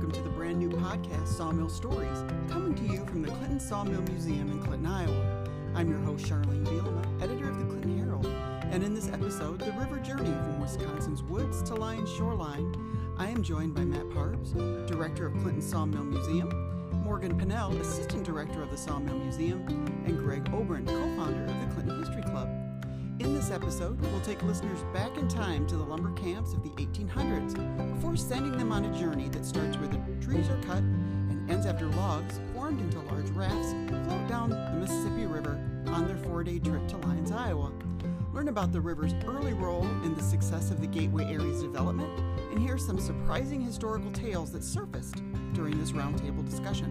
welcome to the brand new podcast, Sawmill Stories, coming to you from the Clinton Sawmill Museum in Clinton, Iowa. I'm your host, Charlene Bielema, editor of the Clinton Herald. And in this episode, The River Journey from Wisconsin's woods to Lyon's shoreline, I am joined by Matt Parbs, director of Clinton Sawmill Museum, Morgan Pannell, assistant director of the Sawmill Museum, and Gregg Obren, co founder of the Clinton History Club. In this episode, we'll take listeners back in time to the lumber camps of the 1800s before sending them on a journey that starts where the trees are cut and ends after logs, formed into large rafts, float down the Mississippi River on their four day trip to Lyons, Iowa. Learn about the river's early role in the success of the Gateway Area's development and hear some surprising historical tales that surfaced during this roundtable discussion.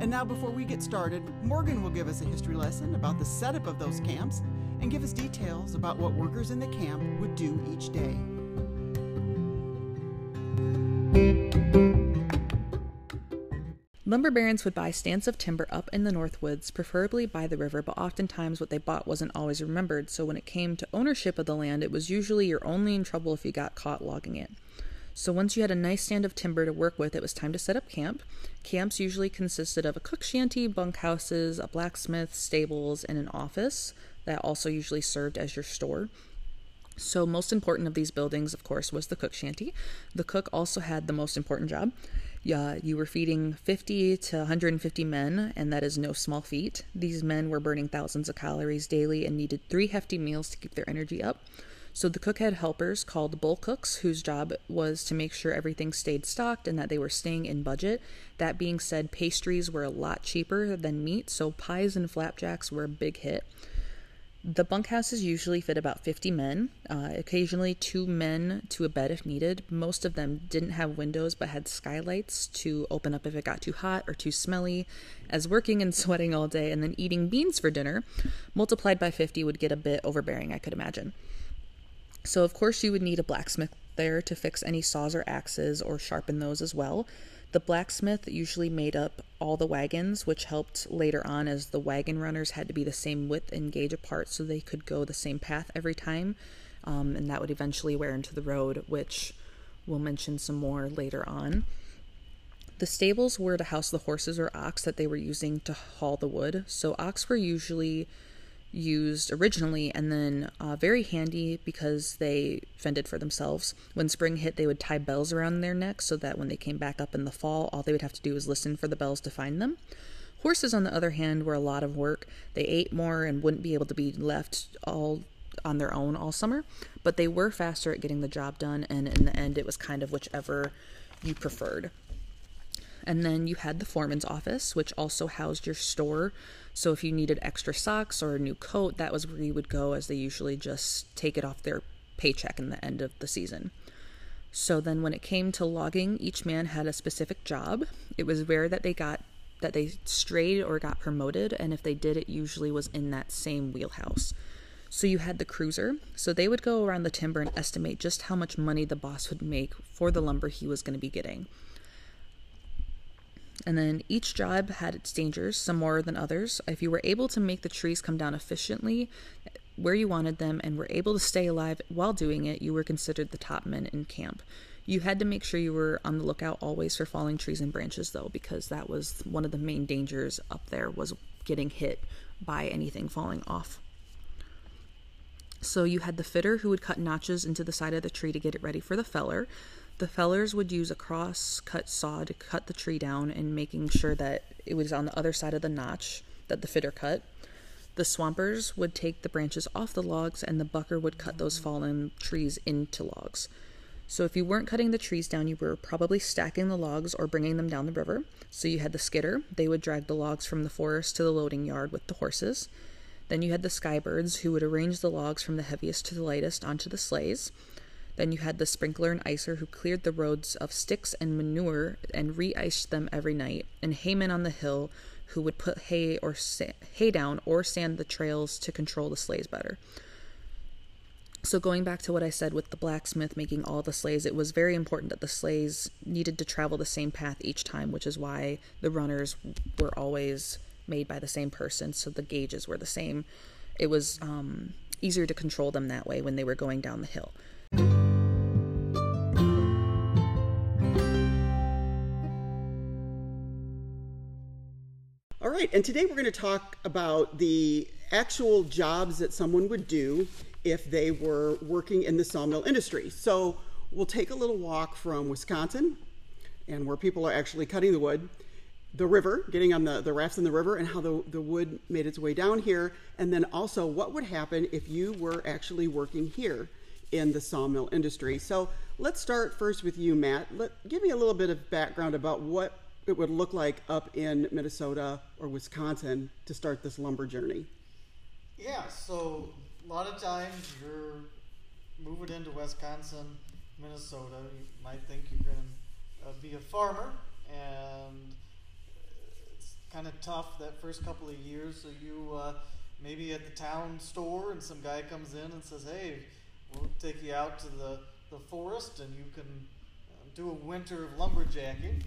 And now, before we get started, Morgan will give us a history lesson about the setup of those camps and give us details about what workers in the camp would do each day. Lumber barons would buy stands of timber up in the North Woods, preferably by the river, but oftentimes what they bought wasn't always remembered, so when it came to ownership of the land, it was usually you're only in trouble if you got caught logging it. So once you had a nice stand of timber to work with, it was time to set up camp. Camps usually consisted of a cook shanty, bunkhouses, a blacksmith, stables, and an office that also usually served as your store. So, most important of these buildings, of course, was the cook shanty. The cook also had the most important job. Yeah, you were feeding 50 to 150 men, and that is no small feat. These men were burning thousands of calories daily and needed three hefty meals to keep their energy up. So the cook had helpers called bull cooks, whose job was to make sure everything stayed stocked and that they were staying in budget. That being said, pastries were a lot cheaper than meat, so pies and flapjacks were a big hit. The bunkhouses usually fit about 50 men, uh, occasionally two men to a bed if needed. Most of them didn't have windows but had skylights to open up if it got too hot or too smelly. As working and sweating all day and then eating beans for dinner, multiplied by 50 would get a bit overbearing, I could imagine. So, of course, you would need a blacksmith there to fix any saws or axes or sharpen those as well. The blacksmith usually made up all the wagons, which helped later on as the wagon runners had to be the same width and gauge apart so they could go the same path every time. Um, and that would eventually wear into the road, which we'll mention some more later on. The stables were to house the horses or ox that they were using to haul the wood. So, ox were usually used originally and then uh, very handy because they fended for themselves. When spring hit, they would tie bells around their necks so that when they came back up in the fall, all they would have to do was listen for the bells to find them. Horses, on the other hand, were a lot of work. They ate more and wouldn't be able to be left all on their own all summer, but they were faster at getting the job done, and in the end, it was kind of whichever you preferred. And then you had the foreman's office, which also housed your store so if you needed extra socks or a new coat, that was where you would go, as they usually just take it off their paycheck in the end of the season. So then when it came to logging, each man had a specific job. It was rare that they got that they strayed or got promoted, and if they did, it usually was in that same wheelhouse. So you had the cruiser. So they would go around the timber and estimate just how much money the boss would make for the lumber he was going to be getting. And then each job had its dangers, some more than others. If you were able to make the trees come down efficiently where you wanted them and were able to stay alive while doing it, you were considered the top men in camp. You had to make sure you were on the lookout always for falling trees and branches though because that was one of the main dangers up there was getting hit by anything falling off. So you had the fitter who would cut notches into the side of the tree to get it ready for the feller. The fellers would use a cross cut saw to cut the tree down and making sure that it was on the other side of the notch that the fitter cut. The swampers would take the branches off the logs and the bucker would cut those fallen trees into logs. So if you weren't cutting the trees down, you were probably stacking the logs or bringing them down the river. So you had the skidder, they would drag the logs from the forest to the loading yard with the horses. Then you had the skybirds, who would arrange the logs from the heaviest to the lightest onto the sleighs. Then you had the sprinkler and icer who cleared the roads of sticks and manure and re-iced them every night, and haymen on the hill who would put hay or sa- hay down or sand the trails to control the sleighs better. So going back to what I said with the blacksmith making all the sleighs, it was very important that the sleighs needed to travel the same path each time, which is why the runners were always made by the same person, so the gauges were the same. It was um, easier to control them that way when they were going down the hill. All right, and today we're going to talk about the actual jobs that someone would do if they were working in the sawmill industry. So we'll take a little walk from Wisconsin and where people are actually cutting the wood, the river, getting on the, the rafts in the river, and how the, the wood made its way down here, and then also what would happen if you were actually working here in the sawmill industry. So let's start first with you, Matt. Let, give me a little bit of background about what it would look like up in Minnesota or Wisconsin to start this lumber journey. Yeah, so a lot of times you're moving into Wisconsin, Minnesota. You might think you're going to uh, be a farmer, and it's kind of tough that first couple of years. So you uh, maybe at the town store, and some guy comes in and says, "Hey, we'll take you out to the the forest, and you can uh, do a winter of lumberjacking."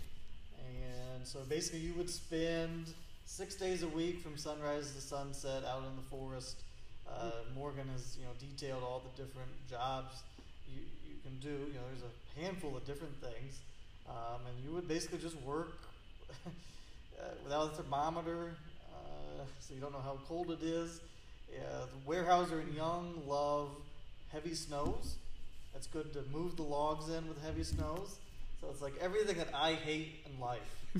And so basically, you would spend six days a week from sunrise to sunset out in the forest. Uh, Morgan has you know detailed all the different jobs you, you can do. You know, there's a handful of different things, um, and you would basically just work uh, without a thermometer, uh, so you don't know how cold it is. Uh, the Weyerhaeuser and Young love heavy snows. It's good to move the logs in with heavy snows. So it's like everything that I hate in life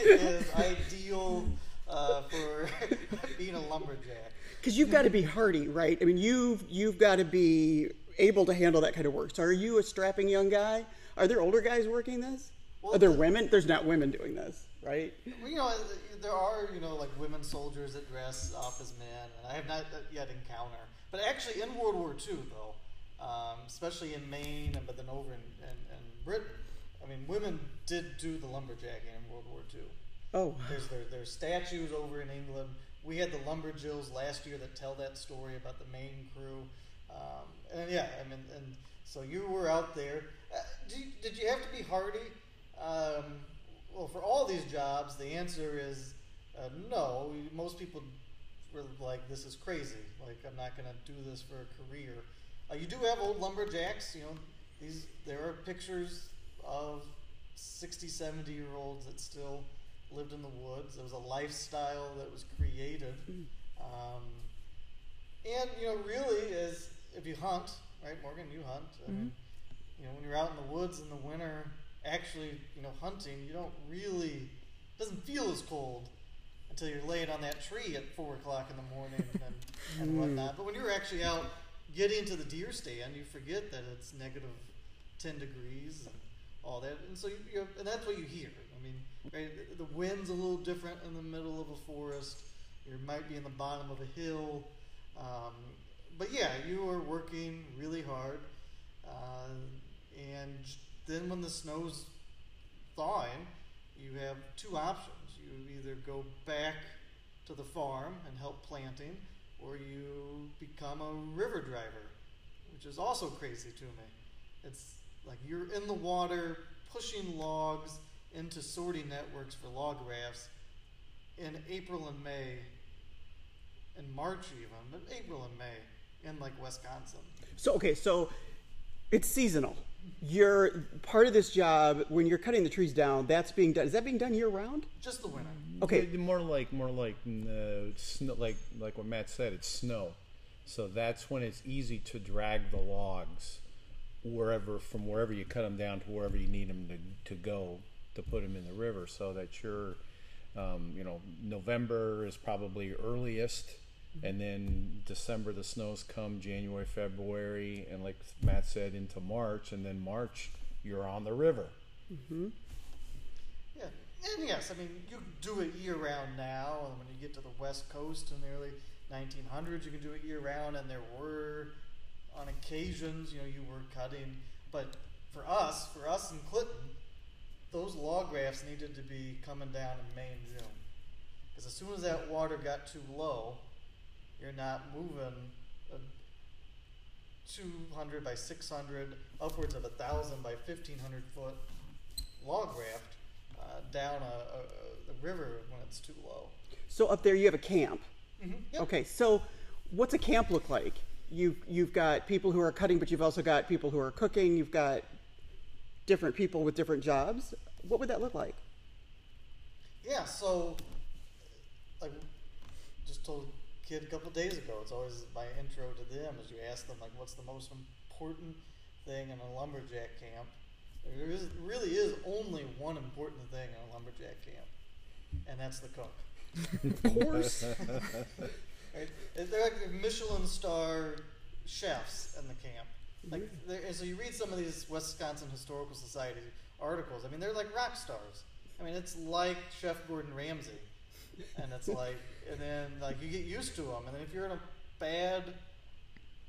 is ideal uh, for being a lumberjack. Because you've got to be hardy, right? I mean, you've you've got to be able to handle that kind of work. So, are you a strapping young guy? Are there older guys working this? Well, are there the- women? There's not women doing this, right? Well, you know, there are you know like women soldiers that dress up as men, and I have not yet encountered. But actually, in World War II, though, um, especially in Maine, and but then over in, in, in Britain, I mean, women did do the lumberjacking in World War II. Oh, There's there, there's statues over in England. We had the Lumberjills last year that tell that story about the Maine crew. Um, and yeah, I mean, and so you were out there. Uh, did, you, did you have to be hardy? Um, well, for all these jobs, the answer is uh, no. Most people were like, "This is crazy. Like, I'm not going to do this for a career." Uh, you do have old lumberjacks. You know, these there are pictures of 60, 70 year olds that still lived in the woods. It was a lifestyle that was created. Um, and, you know, really, is if you hunt, right, Morgan, you hunt. I mean, you know, when you're out in the woods in the winter, actually, you know, hunting, you don't really, it doesn't feel as cold until you're laying on that tree at four o'clock in the morning and, and whatnot. But when you're actually out getting to the deer stand, you forget that it's negative 10 degrees and all that. And so, you, you and that's what you hear. I mean, right, the wind's a little different in the middle of a forest. You might be in the bottom of a hill. Um, but yeah, you are working really hard. Uh, and then when the snow's thawing, you have two options. You either go back to the farm and help planting, or you become a river driver, which is also crazy to me. It's like you're in the water pushing logs into sorting networks for log rafts in April and May, in March even, but April and May in like Wisconsin. so okay, so it's seasonal. You're part of this job when you're cutting the trees down. That's being done. Is that being done year round? Just the winter. Okay. More like more like uh, snow, like like what Matt said. It's snow, so that's when it's easy to drag the logs wherever from wherever you cut them down to wherever you need them to, to go to put them in the river. So that you're, um, you know, November is probably earliest, and then December the snows come, January, February, and like Matt said, into March, and then March you're on the river. Mm-hmm. Yeah, and yes, I mean you do it year round now. And when you get to the West Coast in the early 1900s, you can do it year round. And there were, on occasions, you know, you were cutting. But for us, for us in Clinton, those log rafts needed to be coming down in May and June, because as soon as that water got too low, you're not moving. A, 200 by 600, upwards of a thousand by 1500 foot log raft uh, down a, a, a, the river when it's too low. So up there you have a camp. Yep. Okay, so what's a camp look like? You've you've got people who are cutting, but you've also got people who are cooking. You've got different people with different jobs. What would that look like? yeah, so like just told kid a couple days ago, it's always my intro to them is you ask them like what's the most important thing in a lumberjack camp. There is, really is only one important thing in a lumberjack camp, and that's the cook. Of course. Right? And They're like Michelin star chefs in the camp. Like, they're- and so you read some of these Wisconsin Historical Society articles. I mean, they're like rock stars. I mean, it's like Chef Gordon Ramsay, and it's like, and then like you get used to them, and then if you're in a bad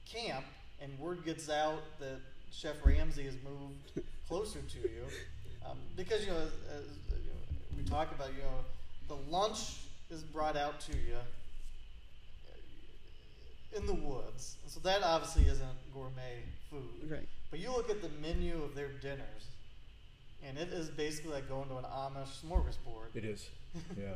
camp and word gets out that Chef Ramsay has moved closer to you, um, because you know, as, as, you know, we talk about, you know, the lunch is brought out to you in the woods, and so that obviously isn't gourmet food. right. But you look at the menu of their dinners, and it is basically like going to an Amish smorgasbord. It is. Yeah.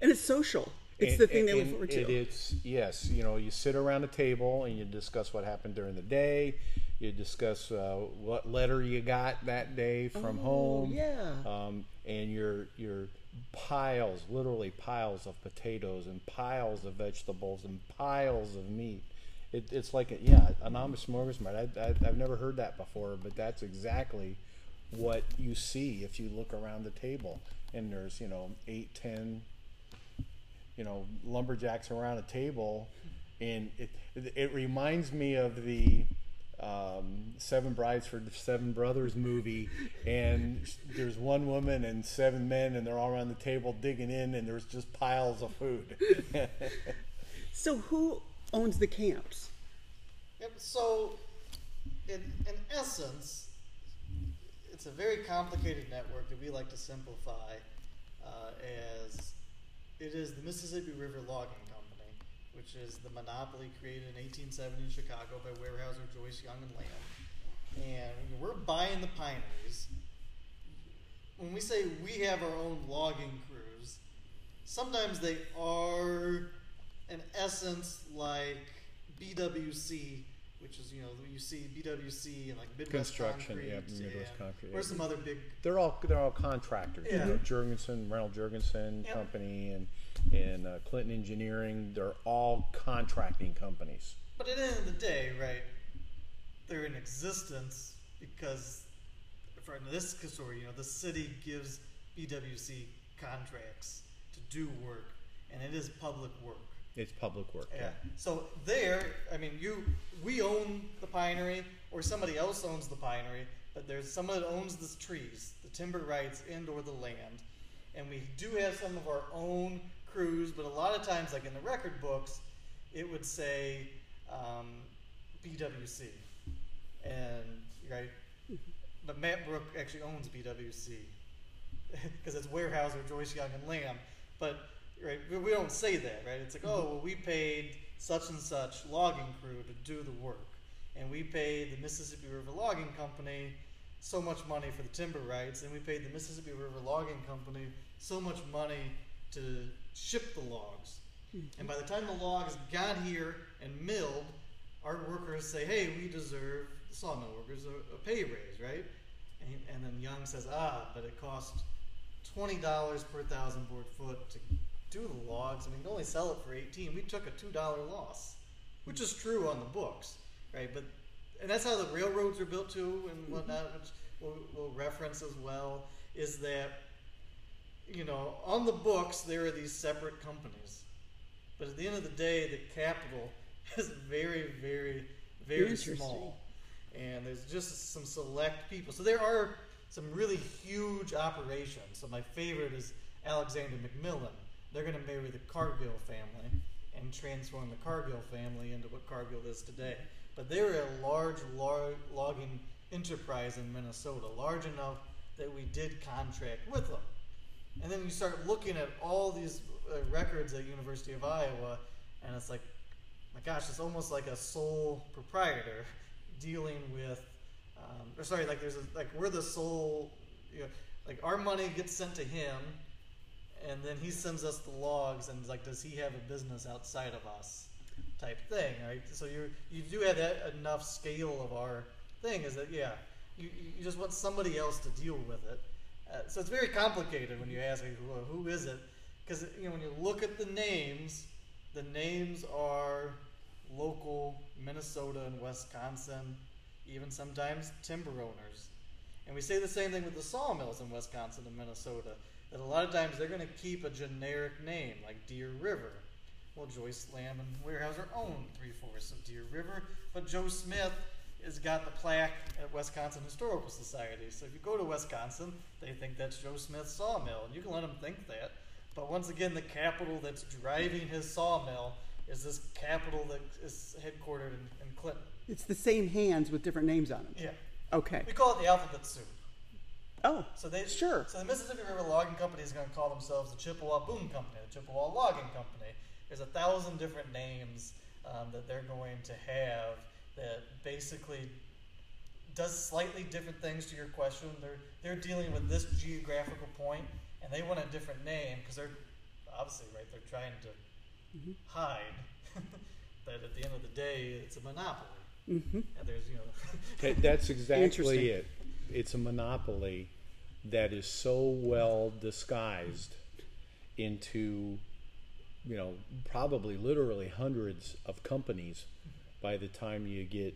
And it's social. It's And- the thing they and look forward It to. is yes. You know, you sit around a table and you discuss what happened during the day. You discuss uh, what letter you got that day from Oh, home. yeah. Um, and your your piles, literally piles of potatoes and piles of vegetables and piles of meat. It, it's like a, yeah, an Amish smorgasbord. I, I, I've never heard that before, but that's exactly what you see if you look around the table. And there's you know eight, ten you know lumberjacks around a table, and it it, it reminds me of the um, Seven Brides for Seven Brothers movie, and there's one woman and seven men, and they're all around the table digging in, and there's just piles of food. So who owns the camps? Yep. So, in in essence, it's a very complicated network that we like to simplify uh, as it is the Mississippi River Logging Company, which is the monopoly created in 1870 in Chicago by Weyerhaeuser, Joyce, Young, and Lamb. And we're buying the pineries. When we say we have our own logging crews, sometimes they are, in essence, like BWC, which is you know you see BWC and like Midwest Construction, Concrete, yeah, Midwest and Concrete, Or some other big they're all they're all contractors. Yeah. You know, Jurgensen, Reynolds Jurgensen Yep. Company, and and uh, Clinton Engineering. They're all contracting companies. But at the end of the day, right, they're in existence because, for this story, you know, the city gives BWC contracts to do work, and it is public work. It's public work. Yeah. So there, I mean, you, we own the pinery, or somebody else owns the pinery, but there's someone that owns the trees, the timber rights, and or the land, and we do have some of our own crews, but a lot of times, like in the record books, it would say um, BWC, and right, but Matt Brook actually owns BWC because it's Weyerhaeuser, Joyce Young, and Lamb. But right, we- we don't say that, right? It's like, oh, well, we paid such and such logging crew to do the work, and we paid the Mississippi River Logging Company so much money for the timber rights, and we paid the Mississippi River Logging Company so much money to ship the logs. And by the time the logs got here and milled, our workers say, "Hey, we deserve the sawmill workers a, a pay raise, right?" And, and then Young says, "Ah, but it cost twenty dollars per thousand board foot to do the logs. I mean, you can only sell it for eighteen. We took a two dollar loss, which is true on the books, right? But and that's how the railroads are built too, and mm-hmm. whatnot, which we'll, we'll reference as well. Is that you know on the books there are these separate companies, but at the end of the day, the capital is very, very, very small, and there's just some select people. So there are some really huge operations. So my favorite is Alexander McMillan. They're going to marry the Cargill family and transform the Cargill family into what Cargill is today. But they were a large, lar- logging enterprise in Minnesota, large enough that we did contract with them. And then you start looking at all these uh, records at University of Iowa, and it's like, my gosh, it's almost like a sole proprietor dealing with, um, or sorry, like there's a, like we're the sole, you know, like our money gets sent to him, and then he sends us the logs, and like, does he have a business outside of us, type thing, right? So you you do have that enough scale of our thing is that yeah, you you just want somebody else to deal with it, Uh, so it's very complicated when you ask me who, who is it, because you know when you look at the names, the names are local Minnesota and Wisconsin, even sometimes timber owners. And we say the same thing with the sawmills in Wisconsin and Minnesota. That a lot of times they're going to keep a generic name like Deer River. Well, Joyce Lamb and Weyerhaeuser own three fourths of Deer River, but Joe Smith has got the plaque at Wisconsin Historical Society. So if you go to Wisconsin, they think that's Joe Smith's sawmill, and you can let them think that. But once again, the capital that's driving his sawmill is this capital that is headquartered in, in Clinton. It's the same hands with different names on them. Yeah. Okay. We call it the alphabet soup. Oh, So they Sure. So the Mississippi River Logging Company is going to call themselves the Chippewa Boom Company, the Chippewa Logging Company. There's a thousand different names um, that they're going to have that basically does slightly different things to your question. They're they're dealing with this geographical point, and they want a different name because they're obviously right. They're trying to hide that at the end of the day, it's a monopoly. Mm-hmm. And there's you know That- That's exactly it. It's a monopoly that is so well disguised into, you know, probably literally hundreds of companies by the time you get,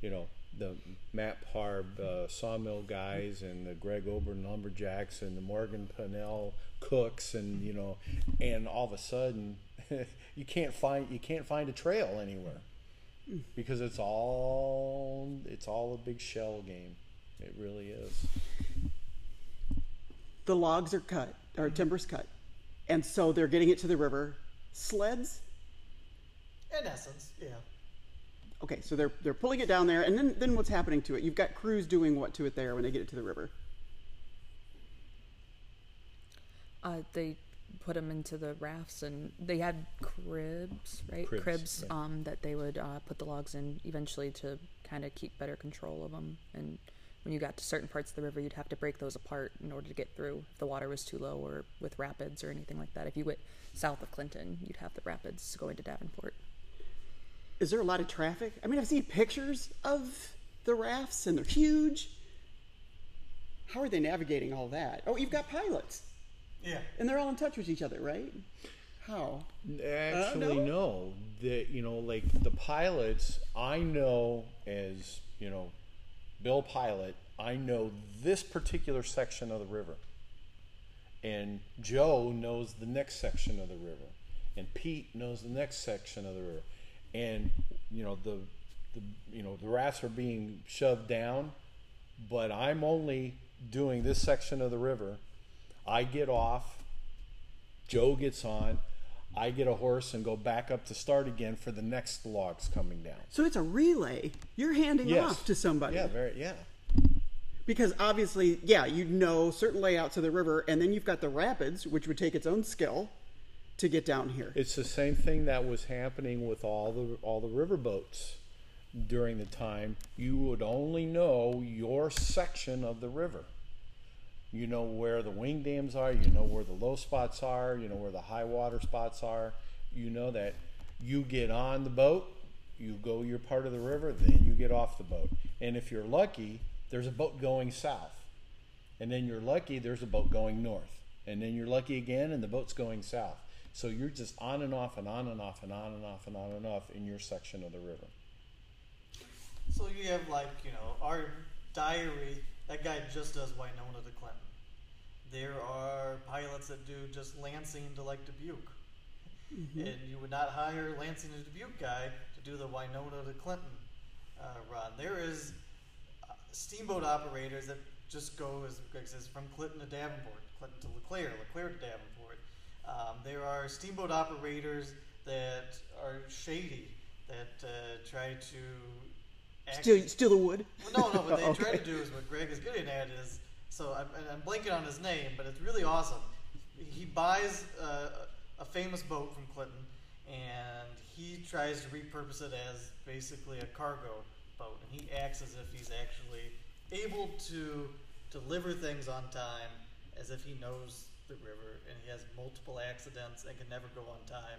you know, the Matt Parb uh, sawmill guys and the Gregg Obren lumberjacks and the Morgan Pannell cooks and you know, and all of a sudden, you can't find you can't find a trail anywhere because it's all it's all a big shell game. It really is. the logs are cut or timber's cut, and so they're getting it to the river. Sleds. in essence, yeah. Okay, so they're they're pulling it down there, and then then what's happening to it? You've got crews doing what to it there when they get it to the river. Uh, they put them into the rafts, and they had cribs, right? Cribs, right. um, that they would uh, put the logs in eventually to kind of keep better control of them. And when you got to certain parts of the river, you'd have to break those apart in order to get through if the water was too low or with rapids or anything like that. If you went south of Clinton, you'd have the rapids going to Davenport. Is there a lot of traffic? I mean, I've seen pictures of the rafts, and they're huge. How are they navigating all that? Oh, you've got pilots, Yeah. and they're all in touch with each other, right? How? Actually, uh, no? no. The you know, like the pilots, I know as you know, Bill Pilot. I know this particular section of the river, and Joe knows the next section of the river, and Pete knows the next section of the river, and you know the the you know the rats are being shoved down, but I'm only doing this section of the river. I get off. Joe gets on. I get a horse and go back up to start again for the next logs coming down. So it's a relay. You're handing Yes. off to somebody. Yeah, very yeah. Because obviously, yeah, you know certain layouts of the river, and then you've got the rapids, which would take its own skill to get down here. It's the same thing that was happening with all the all the river boats during the time. You would only know your section of the river. You know where the wing dams are. You know where the low spots are. You know where the high water spots are. You know that you get on the boat, you go your part of the river, then you get off the boat. And if you're lucky, there's a boat going south. And then you're lucky, there's a boat going north. And then you're lucky again, and the boat's going south. So you're just on and off and on and off and on and off and on and off in your section of the river. So you have like you know our diary. That guy just does Winona to Clinton. There are pilots that do just Lansing to like Dubuque, and you would not hire Lansing to Dubuque guy to do the Winona to Clinton uh, run. There is uh, steamboat operators that just go as Greg says from Clinton to Davenport, Clinton to Le Claire, Leclerc to Davenport. Um, there are steamboat operators that are shady that uh, try to Steal, steal the wood. well, no, no. What they Okay. try to do is what Greg is getting at is so I'm, I'm blanking on his name, but it's really awesome. He buys uh, a famous boat from Clinton, and he tries to repurpose it as basically a cargo boat, and he acts as if he's actually able to deliver things on time, as if he knows the river, and he has multiple accidents and can never go on time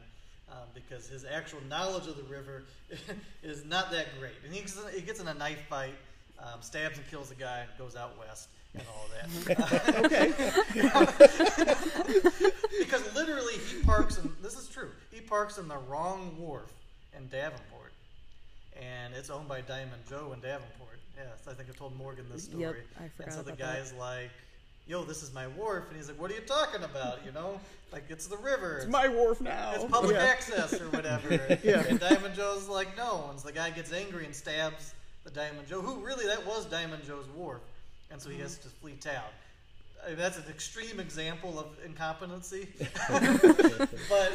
um, because his actual knowledge of the river is not that great. And he gets, he gets in a knife fight um, stabs and kills a guy and goes out west and all that. Okay. because literally he parks in this is true. He parks in the wrong wharf in Davenport, and it's owned by Diamond Joe in Davenport. Yes, I think I told Morgan this story. Yep, I And so the about that. guy's like, "Yo, this is my wharf," and he's like, "What are you talking about? You know, like it's the river. It's my wharf now. It's public Yeah. access or whatever. Yeah. And Diamond Joe's like, no. And so the guy gets angry and stabs the Diamond Joe, who really that was Diamond Joe's wharf, and so he has mm-hmm. to flee town. I mean, that's an extreme example of incompetency. but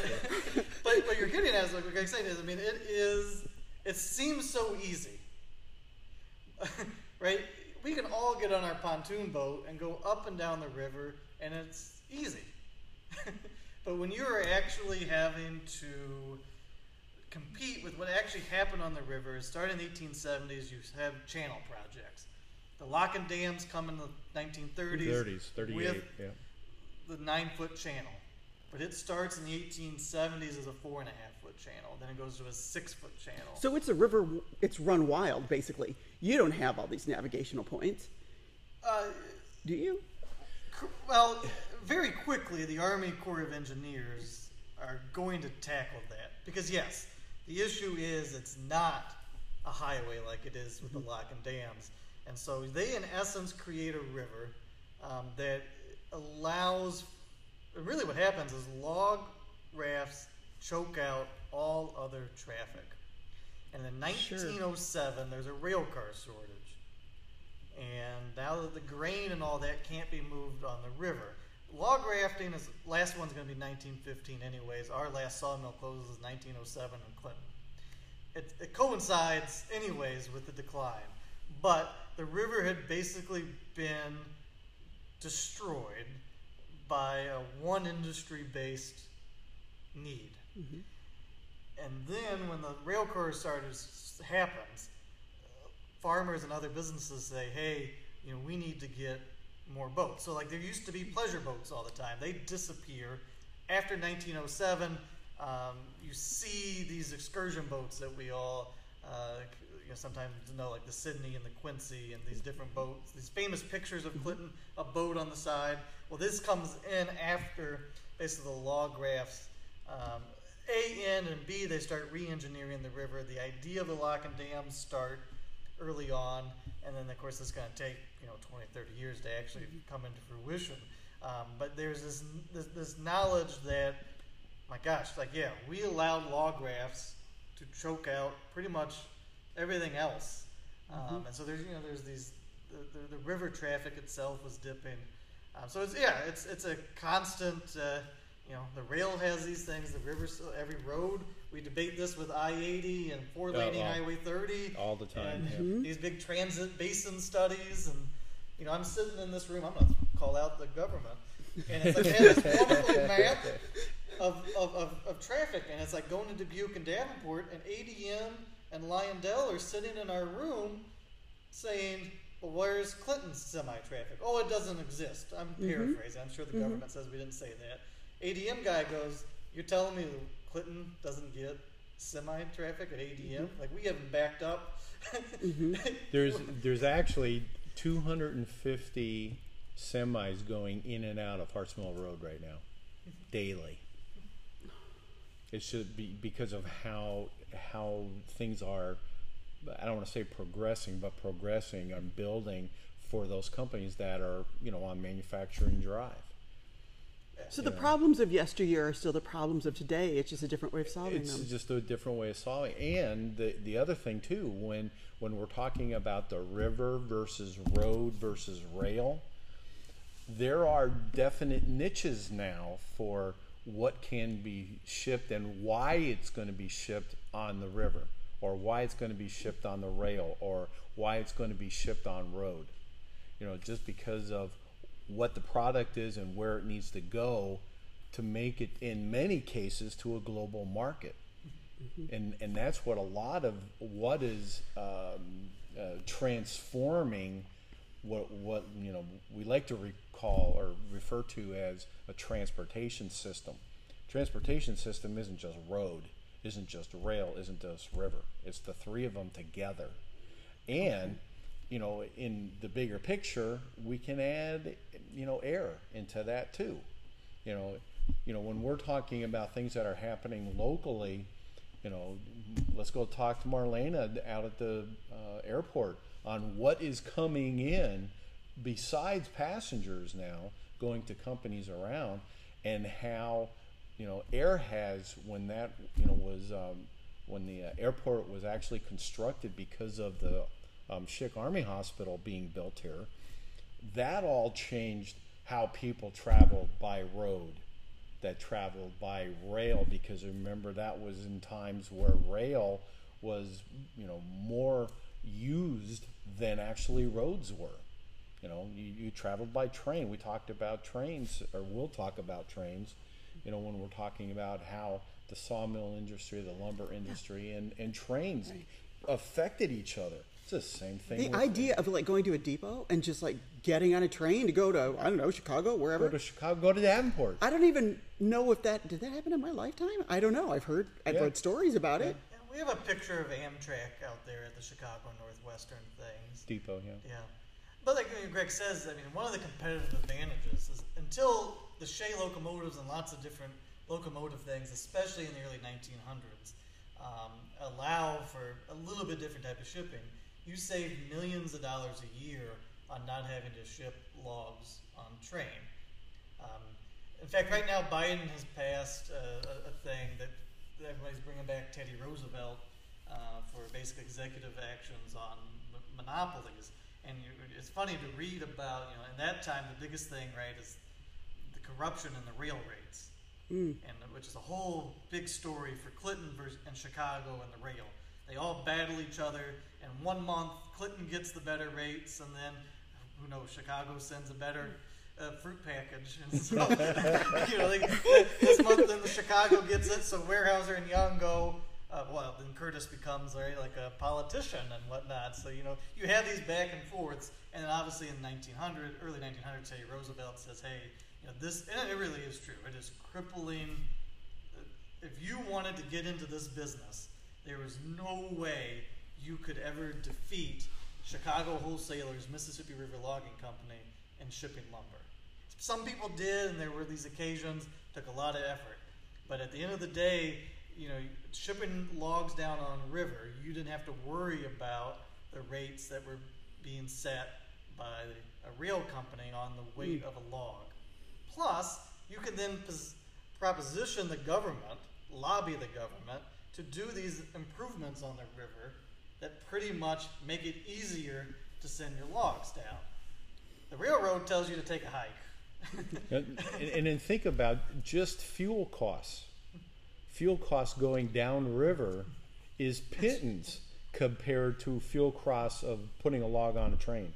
but what you're getting at is like what I'm saying is, I mean, it is. It seems so easy, right? We can all get on our pontoon boat and go up and down the river, and it's easy. but when you're actually having to compete with what actually happened on the river, starting in the 1870s, you have channel projects. The lock and dams come in the 1930s. 30s, 38. With yeah. the nine foot channel. But it starts in the 1870s as a four and a half foot channel. Then it goes to a six foot channel. So it's a river. It's run wild, basically. You don't have all these navigational points, Uh, do you? well, very quickly, the Army Corps of Engineers are going to tackle that. Because, yes, the issue is it's not a highway like it is with the lock and dams. And so they, in essence, create a river um, that allows. Really, what happens is log rafts choke out all other traffic. And in 1907, there's a rail car shortage. And now that the grain and all that can't be moved on the river, log rafting is last one's going to be 1915 anyways. Our last sawmill closes 1907 in Clinton. It, it coincides anyways with the decline, but the river had basically been destroyed by a one industry based need. And then when the rail car started happens, farmers and other businesses say, "Hey, you know, we need to get more boats." So like there used to be pleasure boats all the time. They disappear after 1907. Um, you see these excursion boats that we all, uh, know, sometimes you know, like the Sydney and the Quincy, and these different boats. These famous pictures of Clinton, a boat on the side. Well, this comes in after basically the log rafts. Um, a, N, and B, they start re-engineering the river. The idea of the lock and dams start early on, and then of course it's going to take you know 20, 30 years to actually come into fruition. Um, but there's this, this this knowledge that, my gosh, like yeah, we allowed log rafts to choke out pretty much everything else, um, and so there's you know there's these the, the, the river traffic itself was dipping. Um, so it's yeah, it's it's a constant. Uh, you know, the rail has these things. The river, every road. We debate this with I-80 and four-laning Oh, oh. Highway 30 All the time. and yeah. these big transit basin studies. And you know, I'm sitting in this room. I'm gonna call out the government, and it's like they have this wonderful map of, of, of, of traffic, and it's like going to Dubuque and Davenport, and ADM and Lyondell are sitting in our room saying, well, where's Clinton's semi-traffic? Oh, it doesn't exist. I'm mm-hmm. paraphrasing. I'm sure the mm-hmm. government says we didn't say that. ADM guy goes, you're telling me Clinton doesn't get semi-traffic at ADM? Mm-hmm. Like we haven't backed up. There's there's actually 250 semis going in and out of Hartsmill Road right now, daily. It should be because of how how things are. I don't want to say progressing, but progressing and building for those companies that are you know on manufacturing drive. So the Yeah. problems of yesteryear are still the problems of today. It's just a different way of solving It's them. just a different way of solving. And the the other thing too, when when we're talking about the river versus road versus rail, there are definite niches now for what can be shipped and why it's going to be shipped on the river or why it's going to be shipped on the rail or why it's going to be shipped on road. You know just because of what the product is and where it needs to go to make it in many cases to a global market. And and that's what a lot of what is um, uh, transforming what what you know we like to recall or refer to as a transportation system. Transportation system isn't just road, isn't just rail, isn't just river. It's the three of them together. And you know, in the bigger picture, we can add, you know, air into that too. You know, you know, when we're talking about things that are happening locally, you know, let's go talk to Marlena out at the uh, airport on what is coming in besides passengers now going to companies around and how you know air has when that you know was um, when the uh, airport was actually constructed because of the um, Schick Army Hospital being built here that all changed how people traveled by road that traveled by rail because remember that was in times where rail was you know more used than actually roads were. You know you, you traveled by train. We talked about trains or we'll talk about trains you know when we're talking about how the sawmill industry the lumber industry and, and trains affected each other it's the same thing The with- idea of like going to a depot and just like getting on a train to go to I don't know Chicago wherever. go to chicago go to davenport I don't even know if that did that happen in my lifetime. I don't know. I've heard I've Yeah. read stories about it. We have a picture of Amtrak out there at the Chicago Northwestern things. depot yeah Yeah. But like Greg says, I mean, one of the competitive advantages is until the Shay locomotives and lots of different locomotive things, especially in the early 1900s, um, allow for a little bit different type of shipping. You save millions of dollars a year on not having to ship logs on train. Um, in fact, right now Biden has passed a, a thing that everybody's bringing back Teddy Roosevelt uh, for basic executive actions on monopolies. And you, it's funny to read about, you know, in that time the biggest thing, right, is the corruption in the rail rates, and which is a whole big story for Clinton versus, and Chicago and the rail. They all battle each other, and one month Clinton gets the better rates, and then who knows, Chicago sends a better uh, fruit package, and so you know, they, this month then the Chicago gets it, so Weyerhaeuser and Young go. Uh, well, then Curtis becomes right, like a politician and whatnot. So you know, you have these back and forths, and then obviously in 1900, early 1900s, Teddy Roosevelt says, "Hey, you know, this," and it really is true. It is crippling. If you wanted to get into this business, there was no way you could ever defeat Chicago Wholesalers, Mississippi River Logging Company, and shipping lumber. Some people did, and there were these occasions. Took a lot of effort, but at the end of the day, you know, shipping logs down on a river, you didn't have to worry about the rates that were being set by a rail company on the weight hmm. of a log. Plus, you can then pos- proposition the government, lobby the government to do these improvements on the river that pretty much make it easier to send your logs down. The railroad tells you to take a hike. and, and then think about just fuel costs. Fuel costs going downriver is pittance compared to fuel costs of putting a log on a train.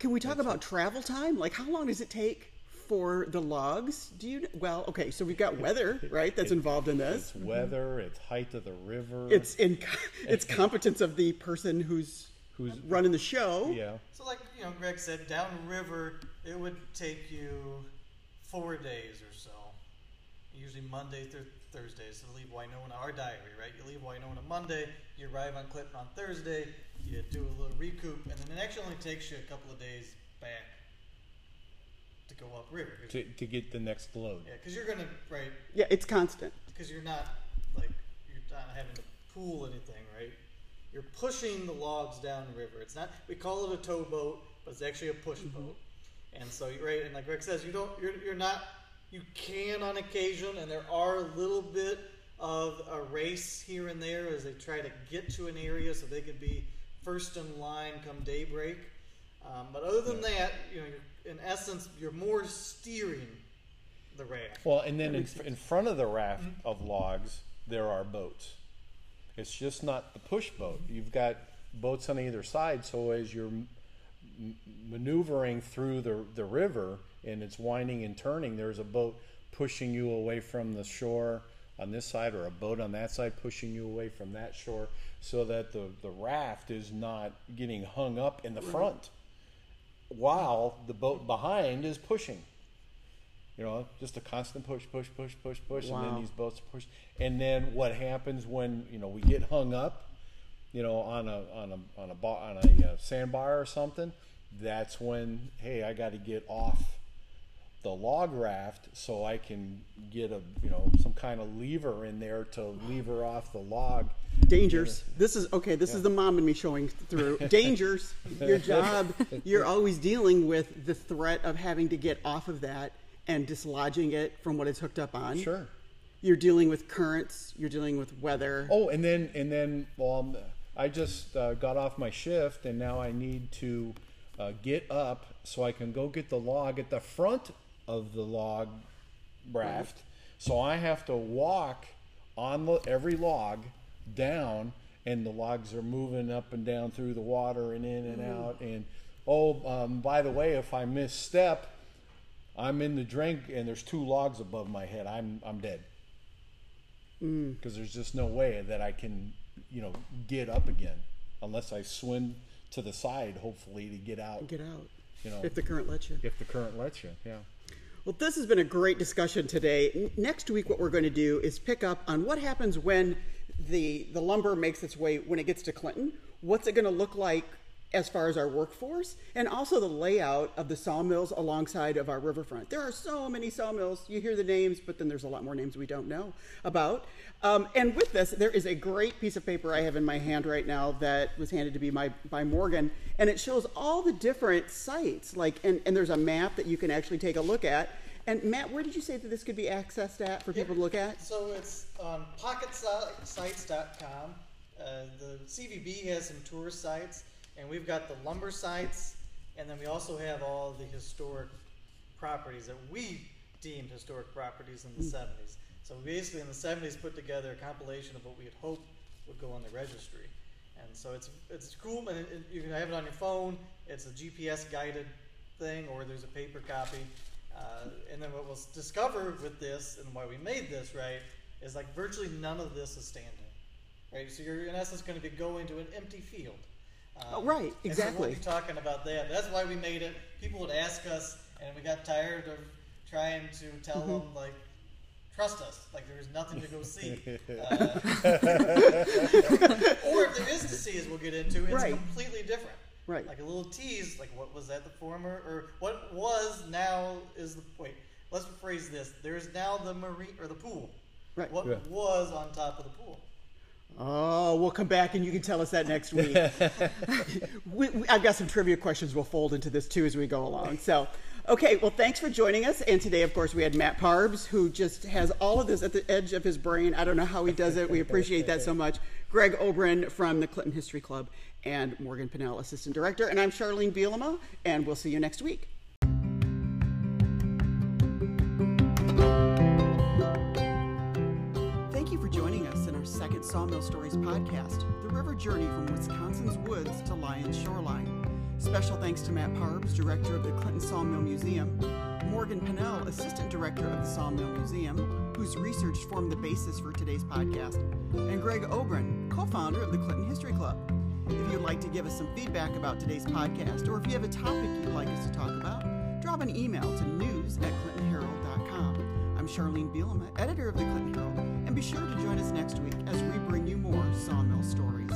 Can we talk about travel time? Like how long does it take for the logs? Do you well, okay, so we've got weather, right? That's involved in this. It's weather, it's height of the river. It's in it's competence of the person who's Who's- running the show. yeah. So, like you know, Greg said, downriver it would take you four days or so. Usually Monday through Thursday. So leave Winona, our diary, right? You leave Winona Monday, you arrive on Clinton on Thursday, you do a little recoup, and then it actually only takes you a couple of days back to go upriver. 'Cause- To, to get the next load. yeah, because you're gonna right Yeah, it's constant. because you're not like you're not having to pool anything, right? You're pushing the logs down river. It's not we call it a towboat, but it's actually a push mm-hmm. boat. And so you're right, and like Rick says, you don't you're you're not you can on occasion, and there are a little bit of a race here and there as they try to get to an area so they could be first in line come daybreak. Um, but other than that, you know, you're, in essence, you're more steering the raft. Well, and then in, in front of the raft of logs, there are boats. It's just not the push boat. You've got boats on either side, so as you're m- maneuvering through the, the river and it's winding and turning, there's a boat pushing you away from the shore on this side or a boat on that side pushing you away from that shore so that the, the raft is not getting hung up in the front while the boat behind is pushing. You know, just a constant push, push, push, push, push, and then these boats push. And then what happens when you know we get hung up? You know, on a on a on a bar, on a uh, sandbar or something, that's when hey, I got to get off the log raft so I can get a you know some kind of lever in there to lever off the log. Dangers. This is okay. This is the mom and me showing through. Dangers. Your job. You're always dealing with the threat of having to get off of that and dislodging it from what it's hooked up on. Sure. You're dealing with currents. You're dealing with weather. Oh, and then and then well, I just uh, got off my shift, and now I need to uh, get up so I can go get the log at the front of the log raft. So I have to walk on the, every log down, and the logs are moving up and down through the water and in and out. And oh, um, by the way, if I misstep, I'm in the drink, and there's two logs above my head. I'm I'm dead because there's just no way that I can, you know, get up again unless I swim to the side, hopefully, to get out. Get out. You know, If the current lets you. if the current lets you, yeah. Well, this has been a great discussion today. Next week, what we're going to do is pick up on what happens when the the lumber makes its way when it gets to Clinton. What's it going to look like as far as our workforce, and also the layout of the sawmills alongside of our riverfront. There are so many sawmills. You hear the names, but then there's a lot more names we don't know about. Um, and with this, there is a great piece of paper I have in my hand right now that was handed to me by, by Morgan, and it shows all the different sites. Like, and, and there's a map that you can actually take a look at. And Matt, where did you say that this could be accessed at for people to look at? So it's on pocketsites.com. Uh, the CVB has some tourist sites, and we've got the lumber sites, and then we also have all the historic properties that we deemed historic properties in the 70s. So we basically in the 70s put together a compilation of what we had hoped would go on the registry. And so it's it's cool, and it, it- you can have it on your phone. It's a GPS guided thing, or there's a paper copy. Uh, and then what we'll discover with this, and why we made this right, is like virtually none of this is standing. Right, so you're in essence going to be going to an empty field. Um, Oh, right, and exactly. we'll be talking about that. That's why we made it. People would ask us, and we got tired of trying to tell Mm-hmm. them like, trust us. Like there is nothing to go see. Uh, or if there is to see, as we'll get into, it's Right. completely different. Right. Like a little tease, like what was that the former, or what was now is the wait. Let's rephrase this. There is now the marine or the pool. Right. What Yeah. was on top of the pool? Oh, we'll come back and you can tell us that next week. we, we, I've got some trivia questions we'll fold into this too as we go along. So, okay, well, thanks for joining us. And today, of course, we had Matt Parbs, who just has all of this at the edge of his brain. I don't know how he does it. We appreciate that so much. Gregg Obren from the Clinton History Club and Morgan Pannell, Assistant Director. And I'm Charlene Bielema, and we'll see you next week. Second Sawmill Stories podcast, The River Journey from Wisconsin's Woods to Lyons' Shoreline. Special thanks to Matt Parbs, Director of the Clinton Sawmill Museum, Morgan Pannell, Assistant Director of the Sawmill Museum, whose research formed the basis for today's podcast, and Gregg Obren, co founder of the Clinton History Club. If you'd like to give us some feedback about today's podcast, or if you have a topic you'd like us to talk about, drop an email to news at clintonherald.com. I'm Charlene Bielema, editor of the Clinton Herald, and be sure to join us next week as we bring you more sawmill stories.